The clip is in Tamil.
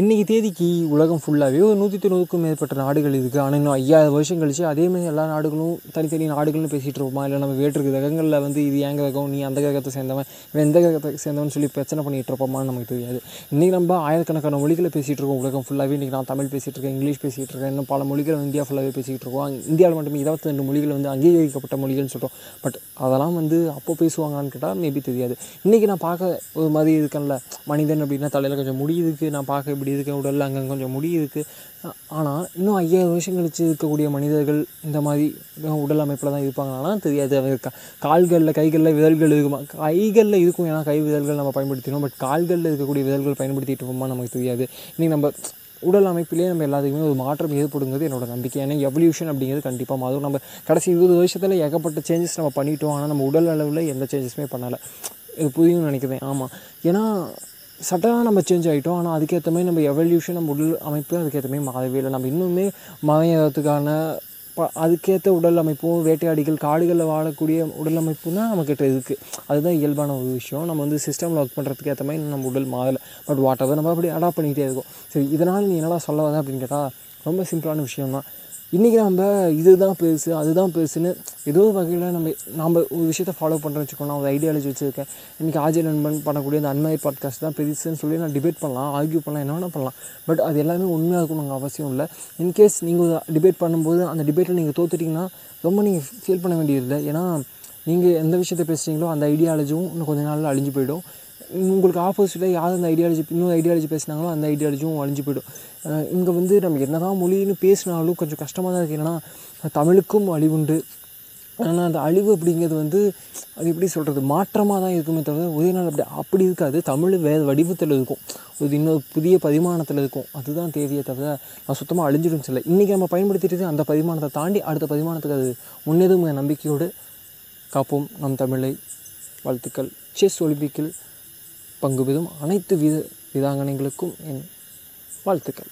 இன்றைக்கி தேதிக்கு உலகம் ஃபுல்லாகவே ஒரு நூற்றி தொண்ணூறுக்கும் மேற்பட்ட நாடுகள் இருக்குது ஆனால் இன்னும் ஐயாயிரம் வருஷம் கழிச்சு அதேமாதிரி எல்லா நாடுகளும் தனித்தனி நாடுகள்னு பேசிகிட்டு இருப்போமா? இல்லை நம்ம வேற்று கிரகங்களில் வந்து இது என் கிரகம்? நீ அந்த கிரகத்தை சேர்ந்தவன் இவன் எந்த கிரகத்தை சேர்ந்தவன் சொல்லி பிரச்சனை பண்ணிகிட்டு இருப்போமான்னு நமக்கு தெரியாது. இன்றைக்கி நம்ம ஆயிரக்கணக்கான மொழிகளை பேசிகிட்டு இருக்கோம் உலகம் ஃபுல்லாகவே இன்றைக்கி நான் தமிழ் பேசிகிட்டு இருக்கேன் இங்கிலீஷ் பேசிகிட்டு இருக்கேன் இன்னும் பல மொழிகள் இந்தியா ஃபுல்லாகவே பேசிகிட்டு இருக்கோம். இந்தியாவில் மட்டுமே இருபத்தி ரெண்டு மொழிகள் வந்து அங்கீகரிக்கப்பட்ட மொழிகள்னு சொல்கிறோம் பட் அதெல்லாம் வந்து அப்போ பேசுவாங்கன்னு கேட்டால் மேபி தெரியாது. இன்றைக்கி நான் பார்க்க ஒரு மாதிரி இருக்கேன்ல மனிதன் அப்படின்னா தலையில் கொஞ்சம் முடி இருக்குது நான் பார்க்க இப்படி இருக்கேன் உடலில் அங்கே கொஞ்சம் முடி இருக்குது ஆனால் இன்னும் ஐயாயிரம் வருஷம் கழிச்சு இருக்கக்கூடிய மனிதர்கள் இந்த மாதிரி உடல் அமைப்பில் தான் இருப்பாங்கன்னா தெரியாது அவங்க கால்களில் கைகளில் விரல்கள் இருக்குமா? கைகளில் இருக்கும். ஏன்னா கை விரல்கள் நம்ம பயன்படுத்தினோம் பட் கால்களில் இருக்கக்கூடிய விரல்கள் பயன்படுத்திட்டு இருப்போமா? நமக்கு தெரியாது. இன்றைக்கி நம்ம உடல் அமைப்பிலே நம்ம எல்லாத்துக்குமே ஒரு மாற்றம் ஏற்படுங்கிறது என்னோட நம்பிக்கை. ஏன்னா எவல்யூஷன் அப்படிங்கிறது கண்டிப்பாக மாறும். நம்ம கடைசி இருபது வருஷத்தில் ஏகப்பட்ட சேஞ்சஸ் நம்ம பண்ணிட்டோம். ஆனால் நம்ம உடல் அளவில் எந்த சேஞ்சஸுமே பண்ணலை. புரியும்னு நினைக்கிறேன். ஆமாம் ஏன்னா சட்டமாக நம்ம சேஞ்ச் ஆகிட்டோம் ஆனால் அதுக்கேற்ற மாதிரி நம்ம எவல்யூஷன் நம்ம உடல் அமைப்பு அதுக்கேற்ற மாதிரி மாறவே இல்லை. நம்ம இன்னுமே மறையறதுக்கான ப அதுக்கேற்ற உடல் அமைப்பும் வேட்டையாடிகள் காடுகளில் வாழக்கூடிய உடல் அமைப்பும் தான் நம்மக்கிட்ட இருக்குது அதுதான் இயல்பான ஒரு விஷயம். நம்ம வந்து சிஸ்டமில் ஒர்க் பண்ணுறதுக்கு ஏற்ற மாதிரி நம்ம உடல் மாறலை. பட் வாட் எவர் நம்ம அப்படி அடாப்ட் பண்ணிக்கிட்டே இருக்கோம். சரி இதனால் நீ என்னடா சொல்ல வர அப்படின்னு கேட்டால் ரொம்ப சிம்பிளான விஷயம் தான் இன்றைக்கி நம்ம இதுதான் பெருசு அதுதான் பெருசுன்னு ஏதோ ஒரு வகையில் நம்ம நம்ம ஒரு விஷயத்தை ஃபாலோ பண்ணுறோன்னு வச்சுக்கோங்க நான் ஒரு ஐடியாலஜி வச்சுருக்கேன். இன்றைக்கி ஆஜய் நண்பன் பண்ணக்கூடிய அந்த அன்மை பாட்காஸ்ட் தான் பெருசுன்னு சொல்லி நான் டிபேட் பண்ணலாம் ஆர்கியூ பண்ணலாம் என்ன வேணால் பண்ணலாம். பட் அது எல்லாமே உண்மையாக இருக்கணுங்க அவசியம் இல்லை. இன்கேஸ் நீங்கள் டிபேட் பண்ணும்போது அந்த டிபேட்டில் நீங்கள் தோத்துட்டிங்கன்னா ரொம்ப நீங்கள் ஃபீல் பண்ண வேண்டியதில்லை. ஏன்னா நீங்கள் எந்த விஷயத்தை பேசுகிறீங்களோ அந்த ஐடியாலஜியும் இன்னும் கொஞ்ச நாளில் அழிஞ்சு போயிடும். உங்களுக்கு ஆப்போசிட்டாக யார் அந்த ஐடியாலஜி இன்னொரு ஐடியாலஜி பேசினாங்களோ அந்த ஐடியாலஜியும் அழிஞ்சு போய்டும். இங்கே வந்து நம்ம என்ன தான் மொழின்னு பேசினாலும் கொஞ்சம் கஷ்டமாக தான் இருக்குது ஏன்னா தமிழுக்கும் அழிவுண்டு. ஆனால் அந்த அழிவு அப்படிங்கிறது வந்து அது எப்படி சொல்கிறது மாற்றமாக தான் இருக்குமே தவிர ஒரே நாள் அப்படி அப்படி இருக்காது. தமிழ் வேறு வடிவத்தில் இருக்கும். ஒரு இன்னொரு புதிய பரிமாணத்தில் இருக்கும். அதுதான் தேவையே தவிர நான் சுத்தமாக அழிஞ்சிடும் சொல்ல இன்றைக்கி நம்ம பயன்படுத்திட்டு அந்த பரிமாணத்தை தாண்டி அடுத்த பரிமாணத்துக்கு அது முன்னேறும் நம்பிக்கையோடு காப்போம். நம் தமிழை வாழ்த்துக்கள். செஸ் ஒலிம்பிக்கில் பங்கு பெறும் அனைத்து வீர விதாங்கனைகளுக்கும் என் வாழ்த்துக்கள்.